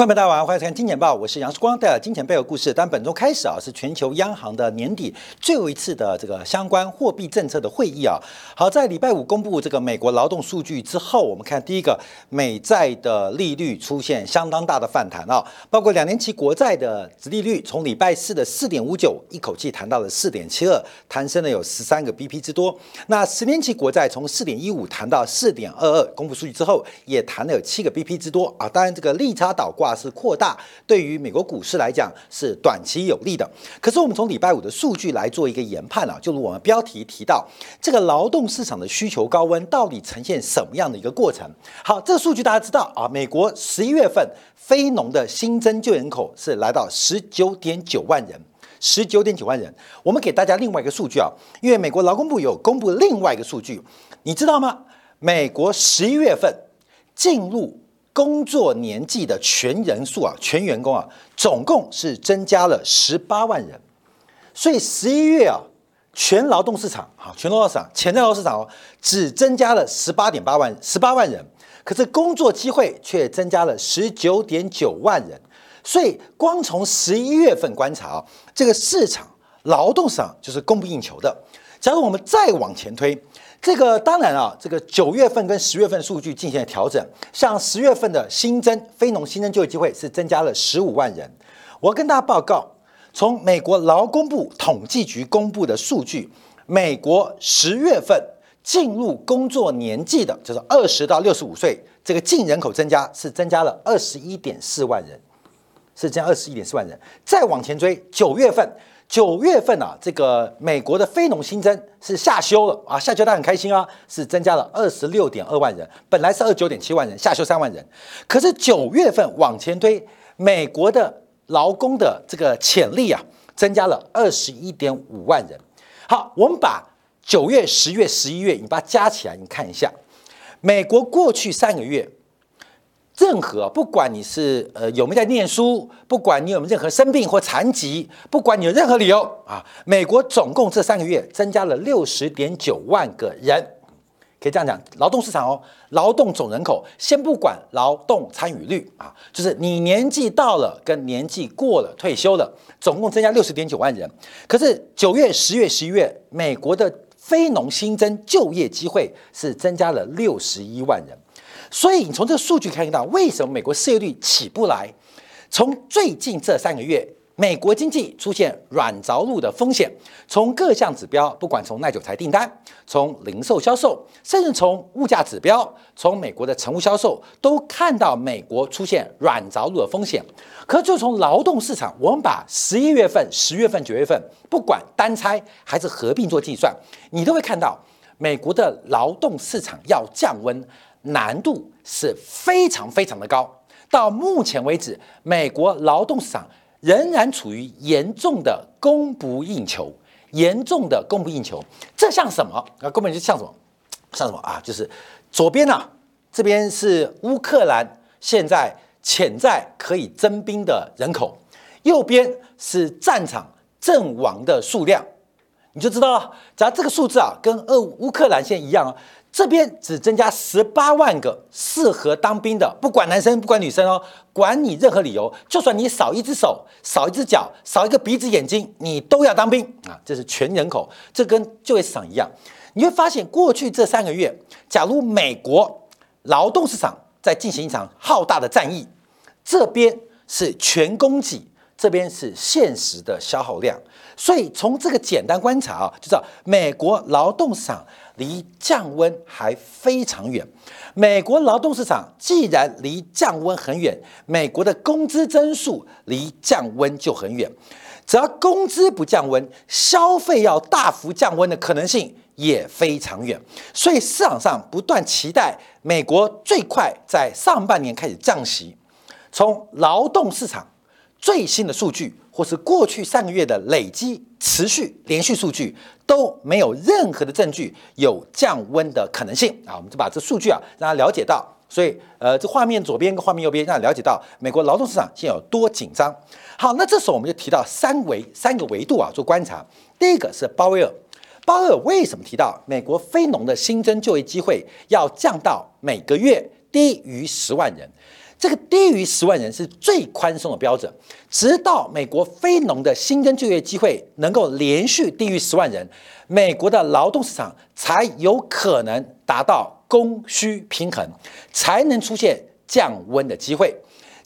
观众大家晚，欢迎收看《金钱报》，我是杨世光，带来金钱背后故事。但本周开始啊，是全球央行的年底最后一次的这个相关货币政策的会议啊。好，在礼拜五公布这个美国劳动数据之后，我们看第一个美债的利率出现相当大的反弹啊，包括两年期国债的殖利率从礼拜四的四点五九一口气弹到了四点七二，弹升了有十三个 BP 之多。那十年期国债从四点一五弹到四点二二，公布数据之后也弹了有七个 BP 之多啊。当然，这个利差倒挂。是扩大，对于美国股市来讲是短期有利的。可是我们从礼拜五的数据来做一个研判啊，就如我们标题提到，这个劳动市场的需求高温到底呈现什么样的一个过程？好，这个数据大家知道啊，美国十一月份非农的新增就业人口是来到十九点九万人，十九点九万人。我们给大家另外一个数据啊，因为美国劳工部有公布另外一个数据，你知道吗？美国十一月份进入工作年纪的全人数啊，全员工啊，总共是增加了十八万人。所以十一月啊，全劳动市场啊，全劳动市场潜在劳动市场哦，只增加了十八点八万十八万人，可是工作机会却增加了十九点九万人。所以光从十一月份观察啊，这个市场劳动市场就是供不应求的。假如我们再往前推。这个当然啊，这个九月份跟十月份数据进行了调整。像十月份的新增非农新增就业机会是增加了十五万人。我跟大家报告，从美国劳工部统计局公布的数据，美国十月份进入工作年纪的，就是二十到六十五岁这个净人口增加是增加了二十一点四万人，是增加二十一点四万人。再往前追，九月份。九月份啊，这个美国的非农新增是下修了啊，下修他很开心啊，是增加了二十六点二万人，本来是二九点七万人，下修三万人。可是九月份往前推，美国的劳工的这个潜力啊，增加了二十一点五万人。好，我们把九月、十月、十一月，你把它加起来，你看一下，美国过去三个月。任何不管你是呃有没有在念书，不管你有没有任何生病或残疾，不管你有任何理由啊，美国总共这三个月增加了六十点九万个人，可以这样讲，劳动市场哦，劳动总人口先不管劳动参与率啊，就是你年纪到了跟年纪过了退休了，总共增加六十点九万人。可是九月、十月、十一月，美国的非农新增就业机会是增加了六十一万人。所以你从这个数据看到，为什么美国失业率起不来？从最近这三个月，美国经济出现软着陆的风险。从各项指标，不管从耐久材订单、从零售销售，甚至从物价指标、从美国的成屋销售，都看到美国出现软着陆的风险。可就从劳动市场，我们把十一月份、十月份、九月份，不管单拆还是合并做计算，你都会看到美国的劳动市场要降温。难度是非常非常的高。到目前为止，美国劳动市场仍然处于严重的供不应求，严重的供不应求。这像什么？啊，根本就像什么？像什么啊？就是左边呢，这边是乌克兰现在潜在可以征兵的人口，右边是战场阵亡的数量，你就知道了。假如这个数字啊，跟俄乌克兰现在一样啊。这边只增加十八万个适合当兵的，不管男生不管女生哦，管你任何理由，就算你少一只手、少一只脚、少一个鼻子眼睛，你都要当兵啊！这是全人口，这跟就业市场一样。你会发现，过去这三个月，假如美国劳动市场在进行一场浩大的战役，这边是全供给，这边是现实的消耗量。所以从这个简单观察啊，就知道美国劳动市场。离降温还非常远。美国劳动市场既然离降温很远，美国的工资增速离降温就很远。只要工资不降温，消费要大幅降温的可能性也非常远。所以市场上不断期待美国最快在上半年开始降息。从劳动市场最新的数据。或是过去三个月的累积持续连续数据都没有任何的证据有降温的可能性啊！我们就把这数据啊让他了解到，所以呃，这画面左边跟画面右边让他了解到美国劳动市场现在有多紧张。好，那这时候我们就提到三维三个维度啊做观察。第一个是鲍威尔，鲍威尔为什么提到美国非农的新增就业机会要降到每个月低于十万人？这个低于十万人是最宽松的标准，直到美国非农的新增就业机会能够连续低于十万人，美国的劳动市场才有可能达到供需平衡，才能出现降温的机会。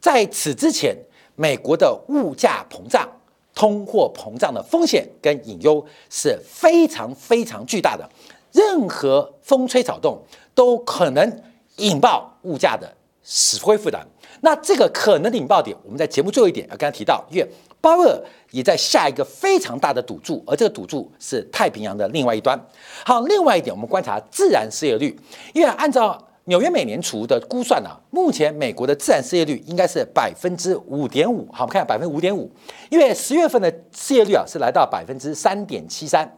在此之前，美国的物价膨胀、通货膨胀的风险跟隐忧是非常非常巨大的，任何风吹草动都可能引爆物价的。死灰复燃，那这个可能引爆点，我们在节目最后一点要刚才提到，因为鲍威尔也在下一个非常大的赌注，而这个赌注是太平洋的另外一端。好，另外一点，我们观察自然失业率，因为按照纽约美联储的估算呢，目前美国的自然失业率应该是百分之五点五。好，我们看百分之五点五，因为十月份的失业率啊是来到百分之三点七三。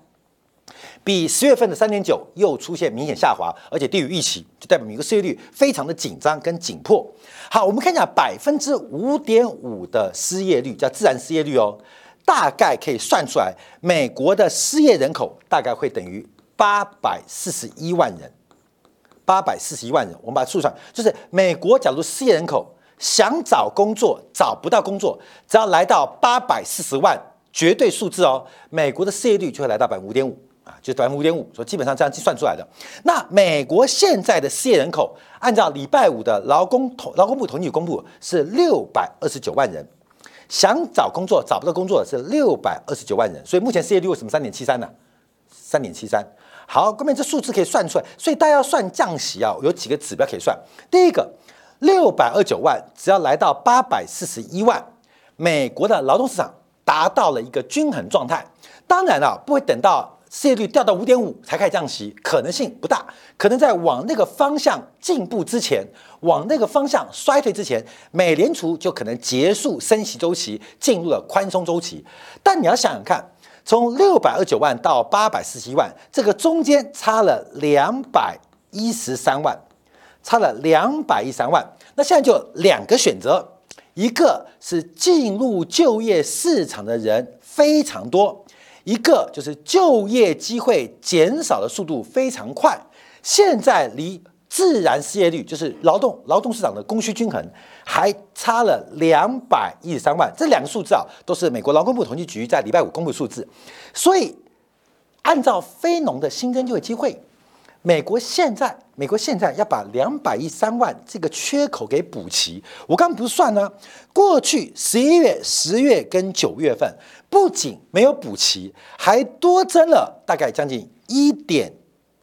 比十月份的三点九又出现明显下滑，而且低于预期，就代表美国失业率非常的紧张跟紧迫。好，我们看一下百分之五点五的失业率，叫自然失业率哦，大概可以算出来，美国的失业人口大概会等于八百四十一万人。八百四十一万人，我们把它数算，就是美国假如失业人口想找工作找不到工作，只要来到八百四十万，绝对数字哦，美国的失业率就会来到百分之五点五。啊，就百分之五点五，所以基本上这样计算出来的。那美国现在的失业人口，按照礼拜五的劳工统劳工部统计公布是六百二十九万人，想找工作找不到工作的是六百二十九万人，所以目前失业率为什么三点七三呢？三点七三。好，各位这数字可以算出来，所以大家要算降息啊，有几个指标可以算。第一个，六百二九万，只要来到八百四十一万，美国的劳动市场达到了一个均衡状态。当然了，不会等到。失业率掉到五点五才开始降息，可能性不大。可能在往那个方向进步之前，往那个方向衰退之前，美联储就可能结束升息周期，进入了宽松周期。但你要想想看，从六百二九万到八百四十一万，这个中间差了两百一十三万，差了两百一十三万。那现在就两个选择，一个是进入就业市场的人非常多。一个就是就业机会减少的速度非常快，现在离自然失业率，就是劳动劳动市场的供需均衡，还差了两百一十三万。这两个数字啊，都是美国劳工部统计局在礼拜五公布数字。所以，按照非农的新增就业机会，美国现在美国现在要把两百一三万这个缺口给补齐。我刚不是算呢，过去十一月、十月跟九月份。不仅没有补齐，还多增了大概将近一点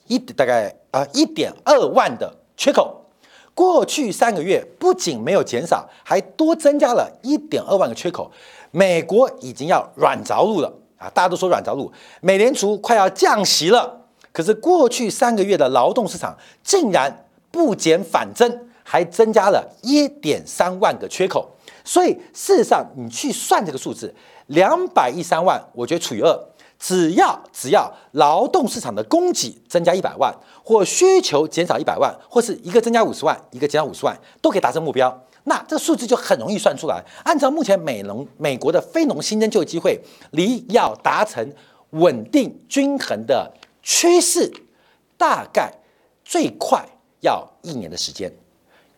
一，大概啊一点二万的缺口。过去三个月不仅没有减少，还多增加了一点二万个缺口。美国已经要软着陆了啊！大家都说软着陆，美联储快要降息了。可是过去三个月的劳动市场竟然不减反增，还增加了一点三万个缺口。所以事实上，你去算这个数字。两百亿三万，我觉得除以二，只要只要劳动市场的供给增加一百万，或需求减少一百万，或是一个增加五十万，一个减少五十万，都可以达成目标。那这个数字就很容易算出来。按照目前美农美国的非农新增就业机会，离要达成稳定均衡的趋势，大概最快要一年的时间，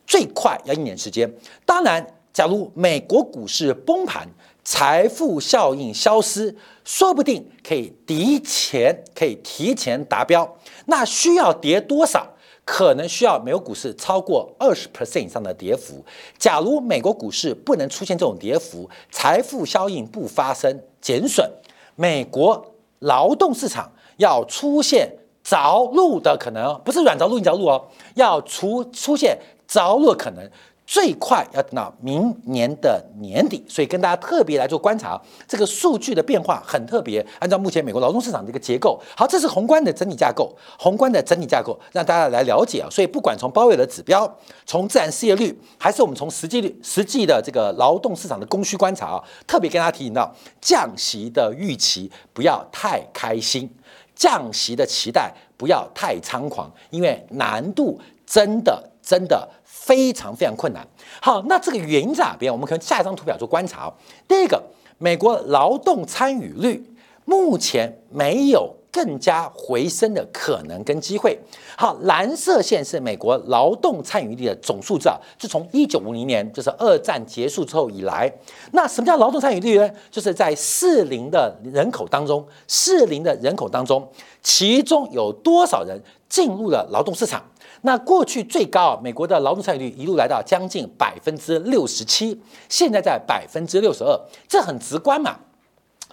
最快要一年时间。当然，假如美国股市崩盘。财富效应消失，说不定可以提前可以提前达标。那需要跌多少？可能需要美国股市超过二十 percent 以上的跌幅。假如美国股市不能出现这种跌幅，财富效应不发生减损，美国劳动市场要出现着陆的可能，不是软着陆硬着陆哦，要出出现着陆的可能。最快要等到明年的年底，所以跟大家特别来做观察，这个数据的变化很特别。按照目前美国劳动市场的一个结构，好，这是宏观的整体架构，宏观的整体架构让大家来了解啊。所以不管从包围的指标，从自然失业率，还是我们从实际率、实际的这个劳动市场的供需观察啊，特别跟大家提醒到，降息的预期不要太开心，降息的期待不要太猖狂，因为难度真的真的。非常非常困难。好，那这个原因在哪边？我们可能下一张图表做观察。第一个，美国劳动参与率目前没有更加回升的可能跟机会。好，蓝色线是美国劳动参与率的总数字啊，是从一九五零年，就是二战结束之后以来。那什么叫劳动参与率呢？就是在适龄的人口当中，适龄的人口当中，其中有多少人进入了劳动市场？那过去最高啊，美国的劳动参与率一路来到将近百分之六十七，现在在百分之六十二，这很直观嘛。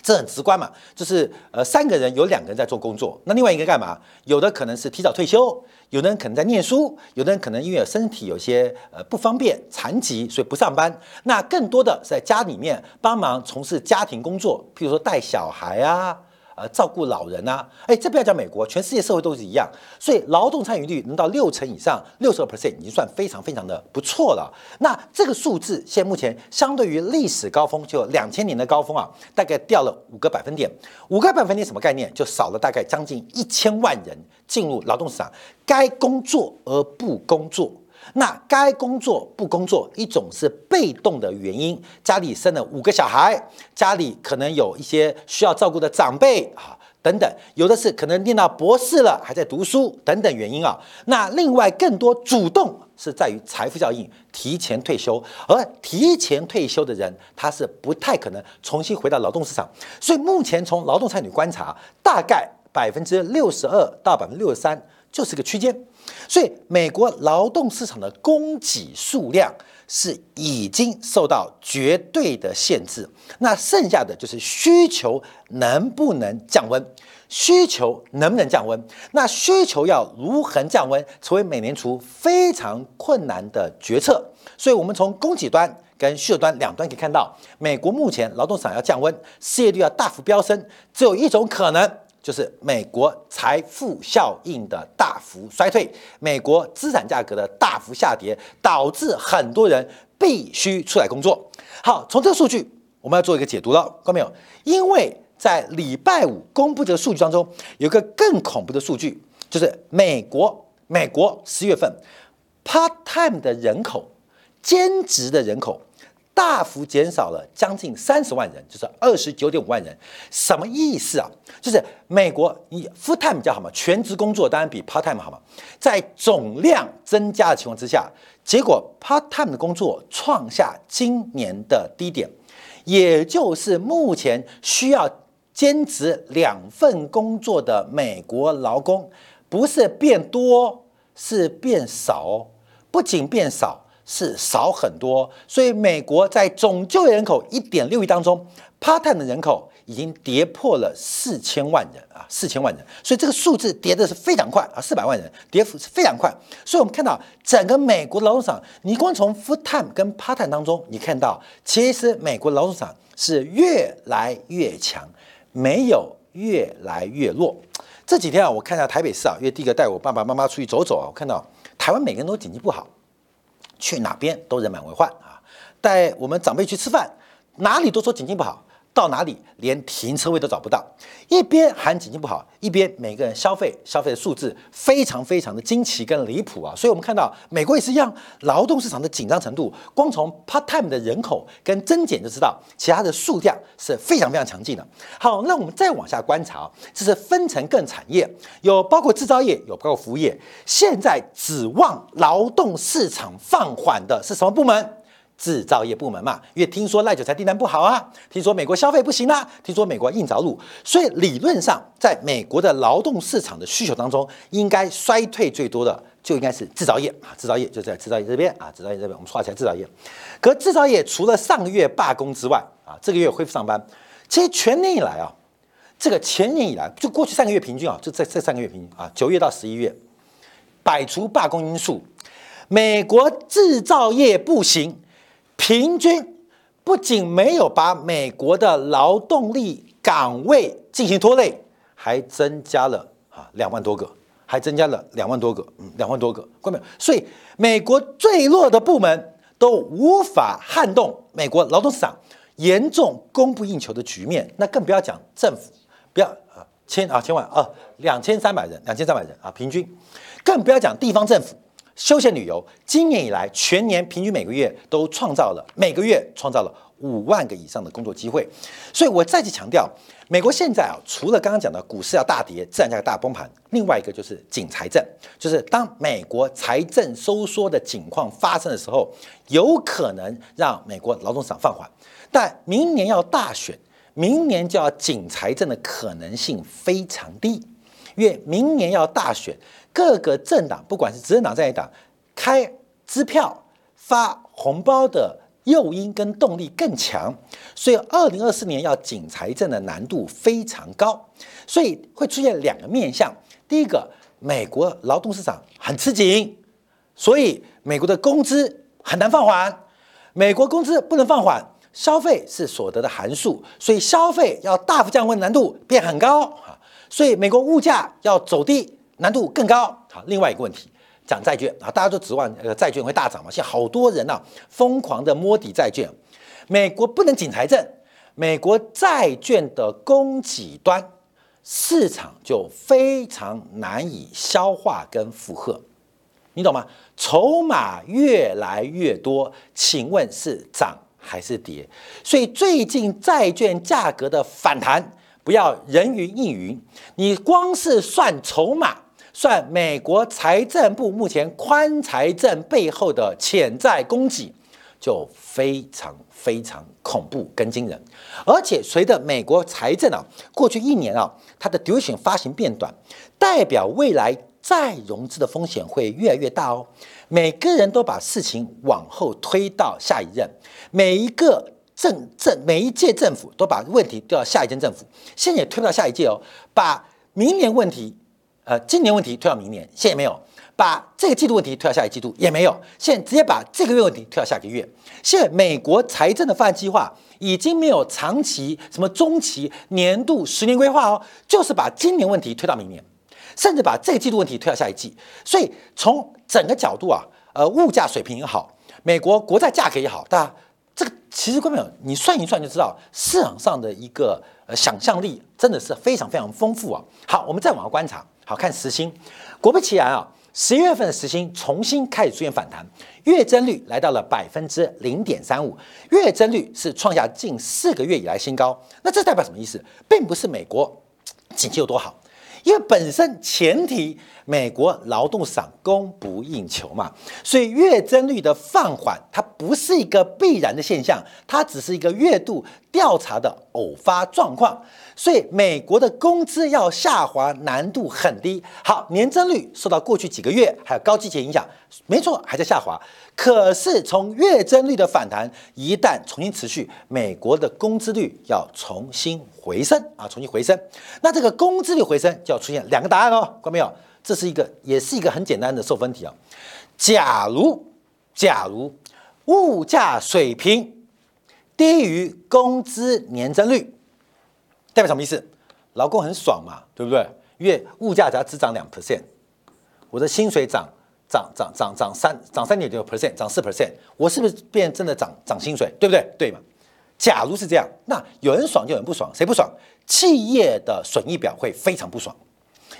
这很直观嘛，就是呃，三个人有两个人在做工作，那另外一个干嘛？有的可能是提早退休，有的人可能在念书，有的人可能因为身体有些呃不方便、残疾，所以不上班。那更多的是在家里面帮忙从事家庭工作，譬如说带小孩啊。呃，照顾老人呐，哎，这不要讲美国，全世界社会都是一样，所以劳动参与率能到六成以上，六十个 percent 已经算非常非常的不错了。那这个数字现在目前相对于历史高峰，就两千年的高峰啊，大概掉了五个百分点。五个百分点什么概念？就少了大概将近一千万人进入劳动市场，该工作而不工作。那该工作不工作，一种是被动的原因，家里生了五个小孩，家里可能有一些需要照顾的长辈啊，等等，有的是可能念到博士了还在读书等等原因啊。那另外更多主动是在于财富效应，提前退休，而提前退休的人他是不太可能重新回到劳动市场，所以目前从劳动参与观察，大概百分之六十二到百分之六十三就是个区间。所以，美国劳动市场的供给数量是已经受到绝对的限制，那剩下的就是需求能不能降温？需求能不能降温？那需求要如何降温，成为美联储非常困难的决策。所以，我们从供给端跟需求端两端可以看到，美国目前劳动市场要降温，失业率要大幅飙升，只有一种可能。就是美国财富效应的大幅衰退，美国资产价格的大幅下跌，导致很多人必须出来工作。好，从这个数据，我们要做一个解读了，看到没有？因为在礼拜五公布这个数据当中，有个更恐怖的数据，就是美国美国十月份 part time 的人口，兼职的人口。大幅减少了将近三十万人，就是二十九点五万人，什么意思啊？就是美国以 full time 比较好嘛，全职工作当然比 part time 好嘛。在总量增加的情况之下，结果 part time 的工作创下今年的低点，也就是目前需要兼职两份工作的美国劳工，不是变多，是变少，不仅变少。是少很多，所以美国在总就业人口一点六亿当中，part time 的人口已经跌破了四千万人啊，四千万人，所以这个数字跌的是非常快啊，四百万人跌幅是非常快。所以我们看到整个美国劳动市场，你光从 full time 跟 part time 当中，你看到其实美国劳动市场是越来越强，没有越来越弱。这几天啊，我看一下台北市啊，因为第一个带我爸爸妈妈出去走走啊，我看到台湾每个人都经济不好。去哪边都人满为患啊！带我们长辈去吃饭，哪里都说景气不好。到哪里连停车位都找不到，一边喊经济不好，一边每个人消费消费的数字非常非常的惊奇跟离谱啊！所以我们看到美国也是一样，劳动市场的紧张程度，光从 part time 的人口跟增减就知道，其他的数量是非常非常强劲的。好，那我们再往下观察，这是分成各产业，有包括制造业，有包括服务业。现在指望劳动市场放缓的是什么部门？制造业部门嘛，因为听说赖九才订单不好啊，听说美国消费不行啦，听说美国硬着陆，所以理论上，在美国的劳动市场的需求当中，应该衰退最多的就应该是制造业啊，制造业就在制造业这边啊，制造业这边我们画起来制造业。可制造业除了上个月罢工之外啊，这个月恢复上班，其实全年以来啊，这个前年以来就过去三个月平均啊，就在这三个月平均啊，九月到十一月，摆除罢工因素，美国制造业不行。平均不仅没有把美国的劳动力岗位进行拖累，还增加了啊两万多个，还增加了两万多个，嗯，两万多个，关没有？所以美国最弱的部门都无法撼动美国劳动市场严重供不应求的局面，那更不要讲政府，不要啊千啊千万啊两千三百人，两千三百人啊平均，更不要讲地方政府，休闲旅游，今年以来全年平均每个月都创造了每个月创造了五万个以上的工作机会。所以我再次强调，美国现在啊，除了刚刚讲的股市要大跌、自然价格大崩盘，另外一个就是紧财政，就是当美国财政收缩的情况发生的时候，有可能让美国劳动市场放缓。但明年要大选，明年就要紧财政的可能性非常低，因为明年要大选。各个政党，不管是执政党在野党，开支票发红包的诱因跟动力更强，所以二零二四年要紧财政的难度非常高，所以会出现两个面向。第一个，美国劳动市场很吃紧，所以美国的工资很难放缓。美国工资不能放缓，消费是所得的函数，所以消费要大幅降温难度变很高啊。所以美国物价要走低。难度更高。好，另外一个问题，讲债券啊，大家都指望呃债券会大涨嘛。现在好多人呐，疯狂的摸底债券。美国不能紧财政，美国债券的供给端市场就非常难以消化跟负荷，你懂吗？筹码越来越多，请问是涨还是跌？所以最近债券价格的反弹，不要人云亦云，你光是算筹码。算美国财政部目前宽财政背后的潜在供给，就非常非常恐怖跟惊人。而且随着美国财政啊，过去一年啊，它的 duration 发行变短，代表未来再融资的风险会越来越大哦。每个人都把事情往后推到下一任，每一个政政每一届政府都把问题丢到下一届政府，现在也推不到下一届哦，把明年问题。呃，今年问题推到明年，现在没有把这个季度问题推到下一季度，也没有，现在直接把这个月问题推到下个月。现在美国财政的发展计划已经没有长期、什么中期、年度、十年规划哦，就是把今年问题推到明年，甚至把这个季度问题推到下一季。所以从整个角度啊，呃，物价水平也好，美国国债价格也好，大家这个其实根本你算一算就知道，市场上的一个呃想象力真的是非常非常丰富啊。好，我们再往下观察。好看时薪，果不其然啊，十一月份的时薪重新开始出现反弹，月增率来到了百分之零点三五，月增率是创下近四个月以来新高。那这代表什么意思？并不是美国经济有多好，因为本身前提美国劳动市场供不应求嘛，所以月增率的放缓它不是一个必然的现象，它只是一个月度调查的偶发状况。所以美国的工资要下滑难度很低。好，年增率受到过去几个月还有高季节影响，没错，还在下滑。可是从月增率的反弹一旦重新持续，美国的工资率要重新回升啊，重新回升。那这个工资率回升就要出现两个答案哦，看到没有？这是一个，也是一个很简单的受分题啊。假如，假如物价水平低于工资年增率。代表什么意思？劳工很爽嘛，对不对？因为物价只要只涨两 percent，我的薪水涨涨涨涨涨三涨三点九 percent，涨四 percent，我是不是变真的涨涨薪水？对不对？对嘛？假如是这样，那有人爽就有人不爽，谁不爽？企业的损益表会非常不爽，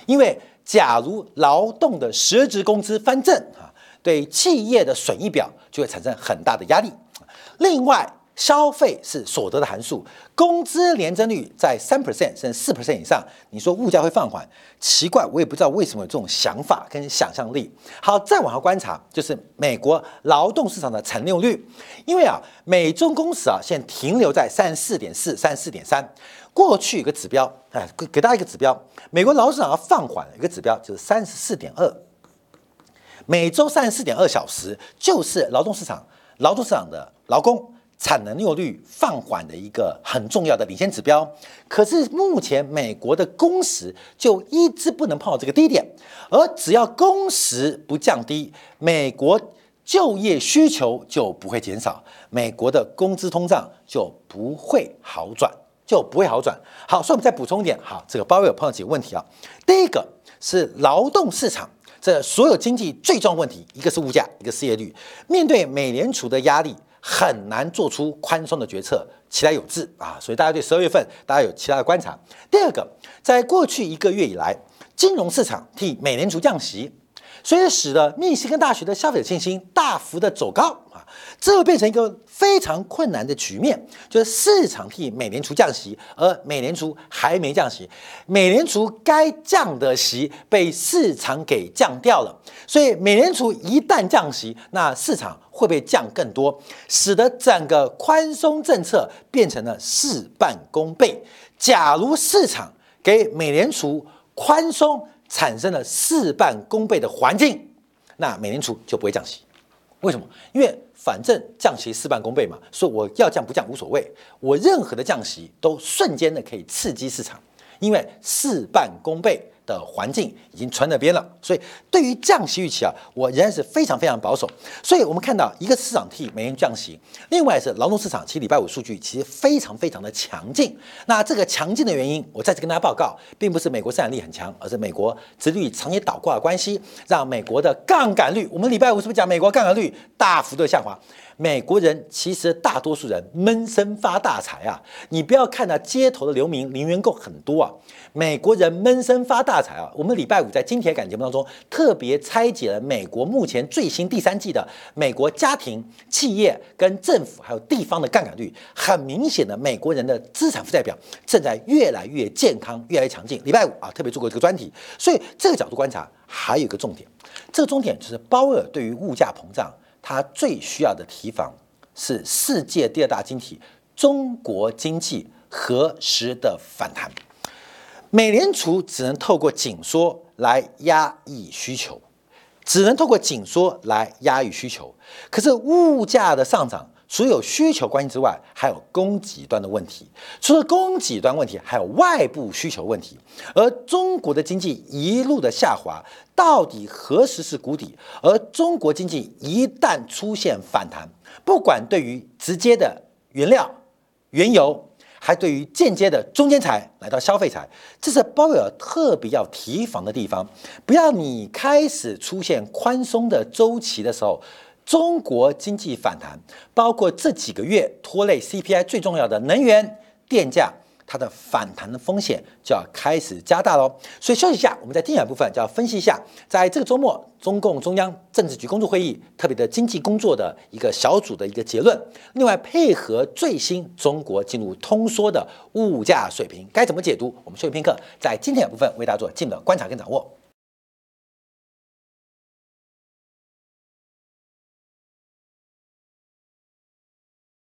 因为假如劳动的实质工资翻正啊，对企业的损益表就会产生很大的压力。另外，消费是所得的函数，工资年增率在三 percent 甚至四 percent 以上，你说物价会放缓？奇怪，我也不知道为什么有这种想法跟想象力。好，再往下观察，就是美国劳动市场的产用率，因为啊，美中工时啊，现在停留在三十四点四、三十四点三。过去有个指标，哎，给大家一个指标，美国劳动市场要放缓，一个指标就是三十四点二，每周三十四点二小时，就是劳动市场劳动市场的劳工。产能利用率放缓的一个很重要的领先指标，可是目前美国的工时就一直不能碰到这个低点，而只要工时不降低，美国就业需求就不会减少，美国的工资通胀就不会好转，就不会好转。好，所以我们再补充一点，好，这个鲍威尔碰到几个问题啊，第一个是劳动市场，这所有经济最重要问题，一个是物价，一个失业率，面对美联储的压力。很难做出宽松的决策，期待有致啊！所以大家对十二月份大家有其他的观察。第二个，在过去一个月以来，金融市场替美联储降息，所以使得密西根大学的消费者信心大幅的走高啊，这会变成一个非常困难的局面，就是市场替美联储降息，而美联储还没降息，美联储该降的息被市场给降掉了，所以美联储一旦降息，那市场会被降更多，使得整个宽松政策变成了事半功倍。假如市场给美联储宽松，产生了事半功倍的环境，那美联储就不会降息。为什么？因为反正降息事半功倍嘛，所以我要降不降无所谓，我任何的降息都瞬间的可以刺激市场，因为事半功倍。的环境已经传那边了，所以对于降息预期啊，我仍然是非常非常保守。所以我们看到一个市场替美元降息，另外是劳动市场，其实礼拜五数据其实非常非常的强劲。那这个强劲的原因，我再次跟大家报告，并不是美国生产力很强，而是美国殖率长期倒挂的关系，让美国的杠杆率，我们礼拜五是不是讲美国杠杆率大幅度下滑？美国人其实大多数人闷声发大财啊！你不要看到街头的流民零元购很多啊，美国人闷声发大财啊！我们礼拜五在金铁杆节目当中特别拆解了美国目前最新第三季的美国家庭、企业跟政府还有地方的杠杆率，很明显的美国人的资产负债表正在越来越健康、越来越强劲。礼拜五啊，特别做过这个专题，所以这个角度观察还有一个重点，这个重点就是鲍威尔对于物价膨胀。它最需要的提防是世界第二大经济中国经济何时的反弹？美联储只能透过紧缩来压抑需求，只能透过紧缩来压抑需求。可是物价的上涨。除有需求关系之外，还有供给端的问题。除了供给端问题，还有外部需求问题。而中国的经济一路的下滑，到底何时是谷底？而中国经济一旦出现反弹，不管对于直接的原料、原油，还对于间接的中间材来到消费材，这是鲍威尔特别要提防的地方。不要你开始出现宽松的周期的时候。中国经济反弹，包括这几个月拖累 CPI 最重要的能源电价，它的反弹的风险就要开始加大喽。所以休息一下，我们在精选部分就要分析一下，在这个周末中共中央政治局工作会议特别的经济工作的一个小组的一个结论。另外，配合最新中国进入通缩的物价水平，该怎么解读？我们休息片刻，在今天的部分为大家做进一步的观察跟掌握。